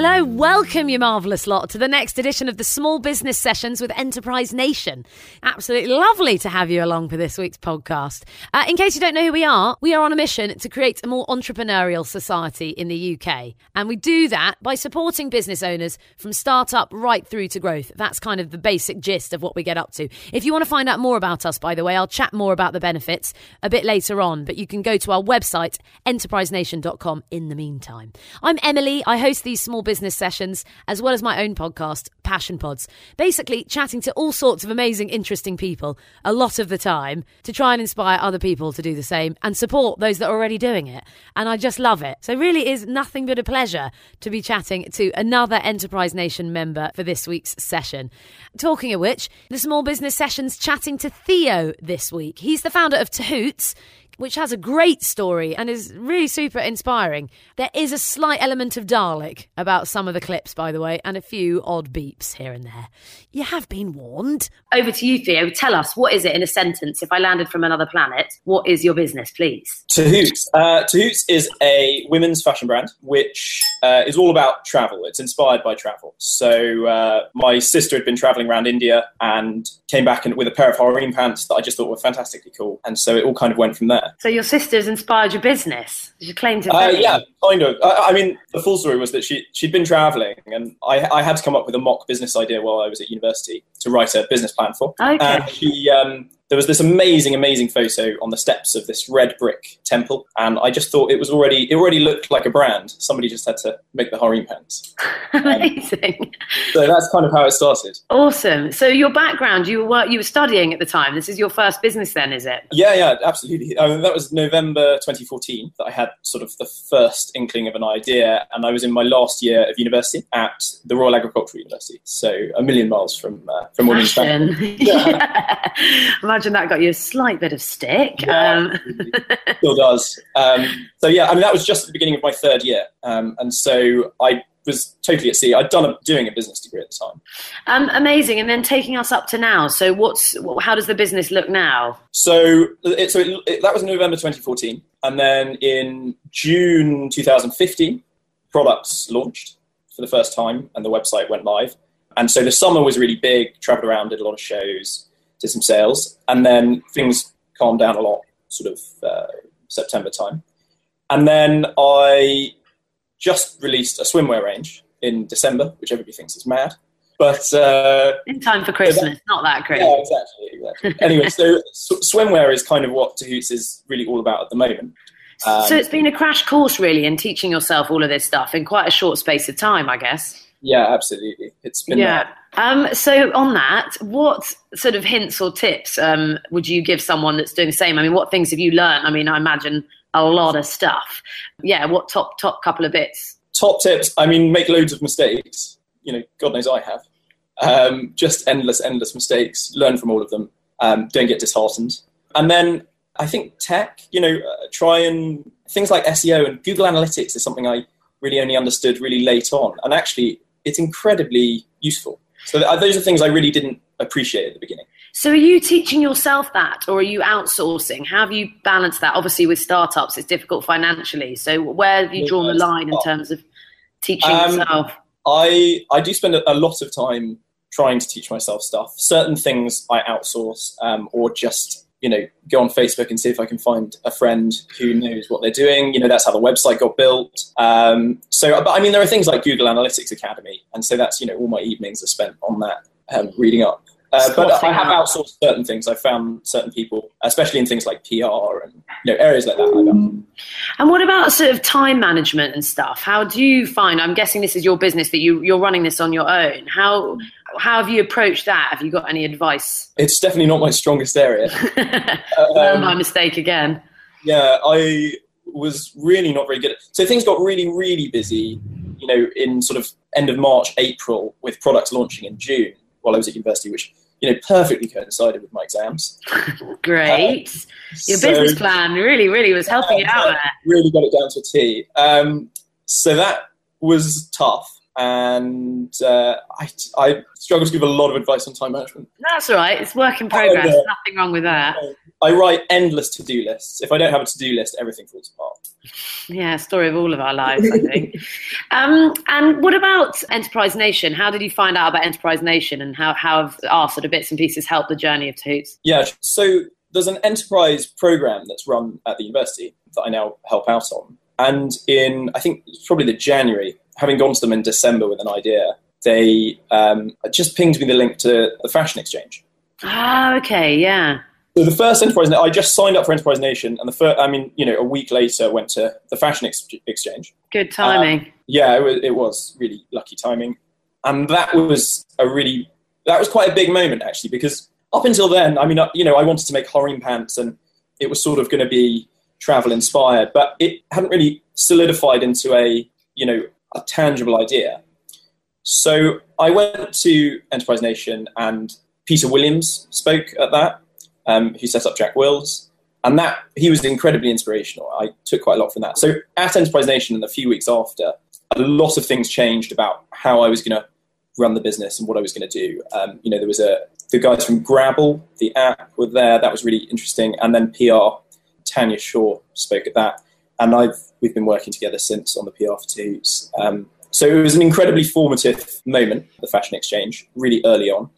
hello. Welcome, you marvellous lot, to the next edition of the Small Business Sessions with Enterprise Nation. Absolutely lovely to have you along for this week's podcast. Uh, in case you don't know who we are, we are on a mission to create a more entrepreneurial society in the UK. And we do that by supporting business owners from startup right through to growth. That's kind of the basic gist of what we get up to. If you want to find out more about us, by the way, I'll chat more about the benefits a bit later on, but you can go to our website, enterprisenation.com, in the meantime. I'm Emily. I host these small business sessions, as well as my own podcast, Passion Pods. Basically, chatting to all sorts of amazing, interesting people a lot of the time to try and inspire other people to do the same and support those that are already doing it. And I just love it. So, really is nothing but a pleasure to be chatting to another Enterprise Nation member for this week's session. Talking of which, the Small Business Sessions chatting to Theo this week. He's the founder of Tahouts which has a great story and is really super inspiring. There is a slight element of Dalek about some of the clips, by the way, and a few odd beeps here and there. You have been warned. Over to you, Theo. Tell us, what is it in a sentence? If I landed from another planet, what is your business, please? Tahouts. Uh, Tahouts is a women's fashion brand which uh, is all about travel. It's inspired by travel. So uh, my sister had been traveling around India and came back with a pair of harem pants that I just thought were fantastically cool. And so it all kind of went from there. So your sister's inspired your business? Did you claim to uh, Yeah, kind of. I, I, mean, the full story was that she, she'd been traveling and I, I had to come up with a mock business idea while I was at university to write a business plan for. Okay. And she, um, there was this amazing, amazing photo on the steps of this red brick temple, and I just thought it was already it already looked like a brand. Somebody just had to make the harem pants. amazing. Um, so that's kind of how it started. Awesome. So your background, you were you were studying at the time. This is your first business, then, is it? Yeah, yeah, absolutely. I mean, that was November 2014 that I had sort of the first inkling of an idea, and I was in my last year of university at the Royal Agricultural University, so a million miles from uh, from Women's Fashion. yeah. Imagine that got you a slight bit of stick. Yeah, um. still does. Um, so yeah, I mean that was just at the beginning of my third year, um, and so I was totally at sea. I'd done a, doing a business degree at the time. Um, amazing, and then taking us up to now. So what's how does the business look now? So it, so it, it, that was November 2014, and then in June 2015, products launched for the first time, and the website went live. And so the summer was really big. Traveled around, did a lot of shows, did some sales, and then things calmed down a lot, sort of uh, September time. And then I just released a swimwear range in December, which everybody thinks is mad. But uh, in time for Christmas, that, not that great. Yeah, exactly, exactly. anyway, so swimwear is kind of what Tahouts is really all about at the moment. Um, so it's been a crash course, really, in teaching yourself all of this stuff in quite a short space of time, I guess. Yeah, absolutely. It's been yeah. Um, so on that, what sort of hints or tips um, would you give someone that's doing the same? I mean, what things have you learned? I mean, I imagine a lot of stuff. Yeah, what top top couple of bits? Top tips. I mean, make loads of mistakes. You know, God knows I have. Um, just endless, endless mistakes. Learn from all of them. Um, don't get disheartened. And then I think tech. You know, uh, try and things like SEO and Google Analytics is something I really only understood really late on, and actually it's incredibly useful. So those are things I really didn't appreciate at the beginning. So are you teaching yourself that or are you outsourcing? How have you balanced that? Obviously with startups it's difficult financially. So where have you drawn the line in terms of teaching um, yourself? I, I do spend a lot of time trying to teach myself stuff. Certain things I outsource um, or just you know, go on Facebook and see if I can find a friend who knows what they're doing. You know, that's how the website got built. Um, so, but I mean, there are things like Google Analytics Academy, and so that's you know, all my evenings are spent on that, um, reading up. Uh, but I have outsourced certain things. I found certain people, especially in things like PR and you know areas like that. And what about sort of time management and stuff? How do you find? I'm guessing this is your business that you you're running this on your own. How how have you approached that? Have you got any advice? It's definitely not my strongest area. um, my mistake again. Yeah, I was really not very good. At, so things got really really busy. You know, in sort of end of March, April, with products launching in June while I was at university, which you know perfectly coincided with my exams. Great, uh, your so, business plan really, really was helping you out there. Really got it down to a T. Um, so that was tough. And uh, I, I struggle to give a lot of advice on time management. That's all right. It's work in progress. Nothing wrong with that. I write endless to-do lists. If I don't have a to-do list, everything falls apart. Yeah, story of all of our lives, I think. um, and what about Enterprise Nation? How did you find out about Enterprise Nation, and how how have our sort of bits and pieces helped the journey of Tahouts? Yeah, so there's an enterprise program that's run at the university that I now help out on, and in I think probably the January, having gone to them in December with an idea, they um, just pinged me the link to the Fashion Exchange. Ah, okay, yeah. So the first Enterprise, I just signed up for Enterprise Nation, and the first, I mean, you know, a week later went to the Fashion Ex- Exchange. Good timing. Um, yeah, it was, it was really lucky timing, and that was a really that was quite a big moment actually because up until then, I mean, you know, I wanted to make harem pants, and it was sort of going to be travel inspired, but it hadn't really solidified into a you know a tangible idea. So I went to Enterprise Nation, and Peter Williams spoke at that um, who set up Jack Wills. And that he was incredibly inspirational. I took quite a lot from that. So at Enterprise Nation, and a few weeks after, a lot of things changed about how I was going to run the business and what I was going to do. Um, you know, there was a the guys from Grabble, the app, were there. That was really interesting. And then PR, Tanya Shaw spoke at that, and I've we've been working together since on the PR for Tahouts. Um, so it was an incredibly formative moment, the Fashion Exchange, really early on.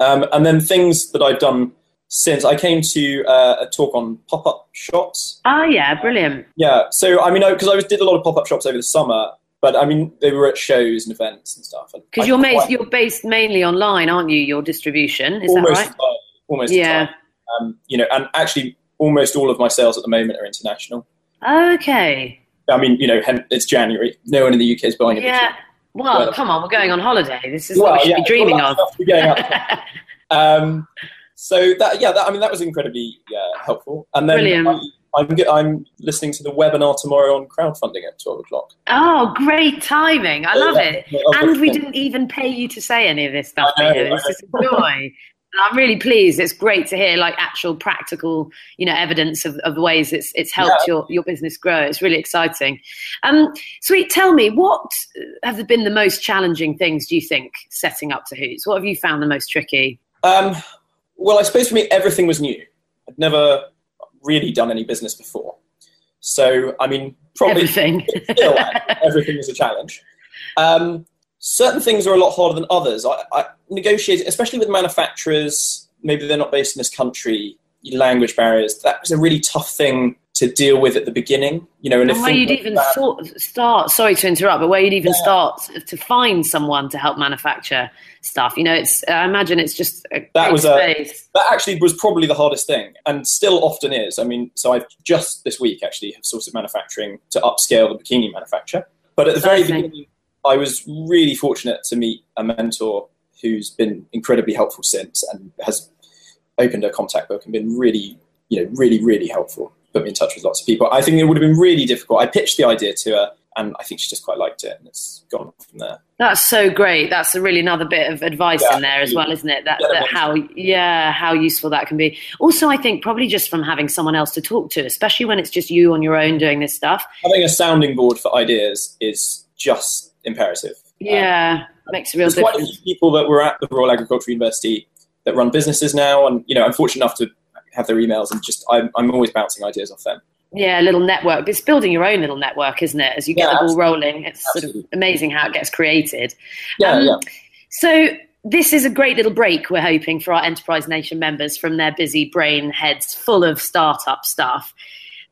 Um, and then things that I've done since I came to uh, a talk on pop up shops. Oh yeah, brilliant. Yeah, so I mean, because I, I did a lot of pop up shops over the summer, but I mean, they were at shows and events and stuff. Because you're, quite, you're based mainly online, aren't you? Your distribution is almost that right? almost yeah. Um, you know, and actually, almost all of my sales at the moment are international. Okay. I mean, you know, it's January. No one in the UK is buying a Yeah. Well, well, come on, we're going on holiday. This is well, what we should yeah, be dreaming well, of. um, so that yeah, that, I mean that was incredibly uh, helpful. And then Brilliant. I, I'm, I'm listening to the webinar tomorrow on crowdfunding at twelve o'clock. Oh, great timing! I love yeah, it. Yeah, and we didn't even pay you to say any of this stuff. Know, this is a joy. I'm really pleased. It's great to hear like actual practical, you know, evidence of, of the ways it's it's helped yeah. your, your business grow. It's really exciting. Um, sweet, tell me, what have been the most challenging things do you think setting up Tahouts? What have you found the most tricky? Um, well, I suppose for me, everything was new. I'd never really done any business before. So, I mean, probably everything, still, everything is a challenge. Um, certain things are a lot harder than others. I, I negotiate, especially with manufacturers, maybe they're not based in this country, language barriers. That was a really tough thing to deal with at the beginning. You know, and, and where you'd even that, start. Sorry to interrupt, but where you'd even yeah. start to find someone to help manufacture stuff. You know, it's I imagine it's just that was space. a that actually was probably the hardest thing, and still often is. I mean, so I've just this week actually have sourced manufacturing to upscale the bikini manufacture, but at the very beginning, I was really fortunate to meet a mentor who's been incredibly helpful since and has opened a contact book and been really, you know, really, really helpful. Put me in touch with lots of people. I think it would have been really difficult. I pitched the idea to her and I think she just quite liked it, and it's gone from there. That's so great. That's a really another bit of advice yeah, in there as well, isn't it? That, yeah, that how yeah, how useful that can be. Also, I think probably just from having someone else to talk to, especially when it's just you on your own doing this stuff. Having a sounding board for ideas is just imperative. Yeah, um, makes a real there's difference. Quite a few people that were at the Royal Agricultural University that run businesses now, and you know, I'm fortunate enough to have their emails, and just I'm, I'm always bouncing ideas off them. Yeah, a little network. It's building your own little network, isn't it? As you get yeah, the ball rolling, it's absolutely. sort of amazing how it gets created. Yeah, um, yeah. So this is a great little break we're hoping for our Enterprise Nation members from their busy brain heads full of startup stuff.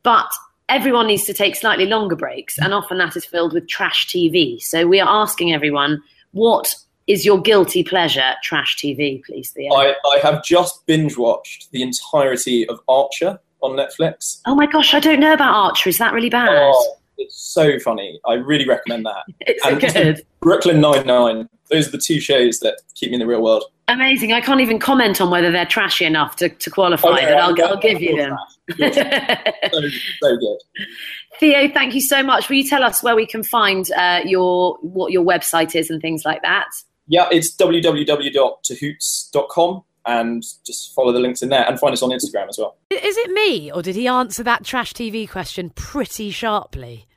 But everyone needs to take slightly longer breaks, and often that is filled with trash TV. So we are asking everyone, what is your guilty pleasure trash TV, please, Theo? I, I have just binge watched the entirety of Archer on Netflix. Oh my gosh, I don't know about Archer. Is that really bad? Oh, it's so funny. I really recommend that. it's and good. Brooklyn Nine Nine. Those are the two shows that keep me in the real world. Amazing. I can't even comment on whether they're trashy enough to, to qualify, oh, yeah, but I'll, I'll give you them. so, so good. Theo, thank you so much. Will you tell us where we can find uh, your what your website is and things like that? Yeah, it's www.tahouts.com and just follow the links in there and find us on Instagram as well. Is it me or did he answer that trash TV question pretty sharply?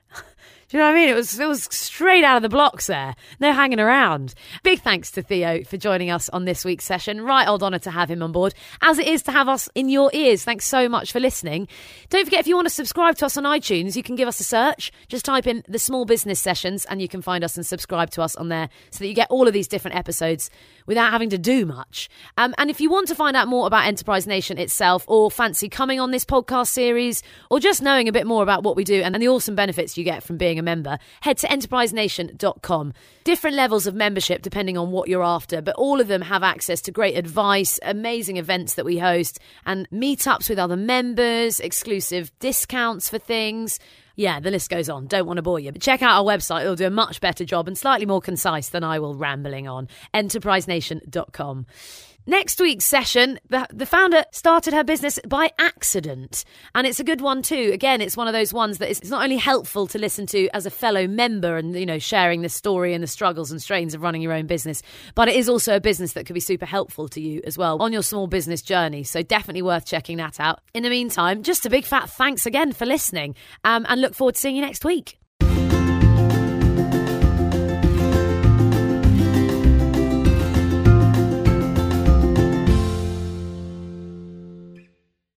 Do you know what I mean? It was it was straight out of the blocks there. No hanging around. Big thanks to Theo for joining us on this week's session. Right old honour to have him on board, as it is to have us in your ears. Thanks so much for listening. Don't forget if you want to subscribe to us on iTunes, you can give us a search. Just type in the small business sessions and you can find us and subscribe to us on there so that you get all of these different episodes without having to do much. Um, and if you want to find out more about Enterprise Nation itself or fancy coming on this podcast series or just knowing a bit more about what we do and the awesome benefits you get from being a member, head to enterprisenation.com. Different levels of membership depending on what you're after, but all of them have access to great advice, amazing events that we host, and meetups with other members, exclusive discounts for things. Yeah, the list goes on. Don't want to bore you. But check out our website. It'll do a much better job and slightly more concise than I will rambling on. Enterprisenation.com. Next week's session, the, the founder started her business by accident. And it's a good one too. Again, it's one of those ones that is, it's not only helpful to listen to as a fellow member and, you know, sharing the story and the struggles and strains of running your own business, but it is also a business that could be super helpful to you as well on your small business journey. So definitely worth checking that out. In the meantime, just a big fat thanks again for listening um, and look forward to seeing you next week.